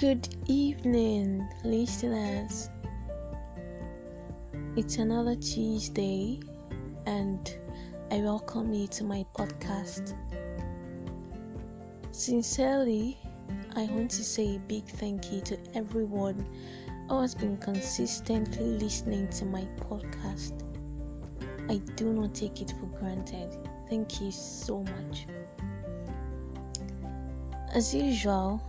Good evening, listeners. It's another Tuesday, and I welcome you to my podcast. Sincerely, I want to say a big thank you to everyone who has been consistently listening to my podcast. I do not take it for granted. Thank you so much. As usual,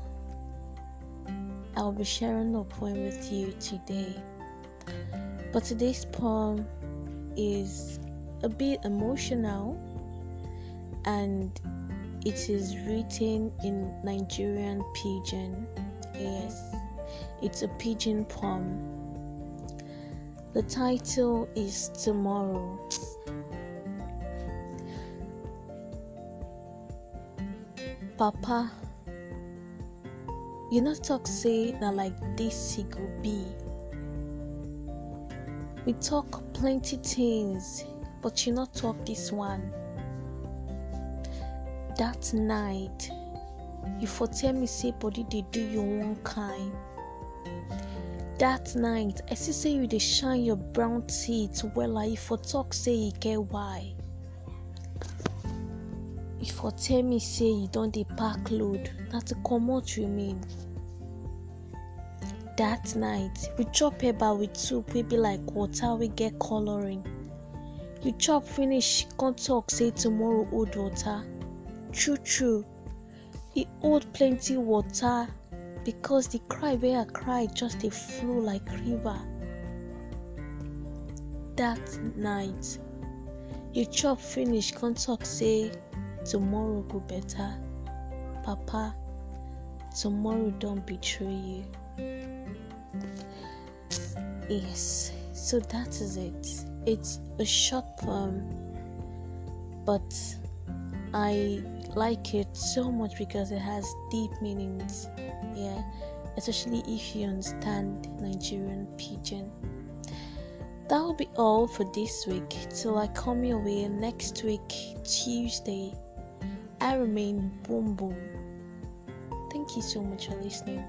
I'll be sharing a poem with you today. But today's poem is a bit emotional and it is written in Nigerian pidgin. Yes, it's a pidgin poem. The title is Tomorrow. Papa, you not talk say that like this he go be. We talk plenty things, but you not talk this one. That night, you for tell me say body they do you one kind. That night, I see say you dey shine your brown teeth well I for talk say you get why. You for tell me say you don dey pack load, na to comot remain. That night, we chop eba with soup wey be like water wey get colouring. You chop finish, come talk say tomorrow hold water. True true, e hold plenty water because the cry wey I cry just dey flow like river. That night, you chop finish, come talk say tomorrow go better. Papa, tomorrow don't betray you. Yes, so that is it. It's a short poem, but I like it so much because it has deep meanings. Yeah, especially if you understand Nigerian pidgin. That will be all for this week. Till I come your way next week, Tuesday. I remain boom boom. Thank you so much for listening.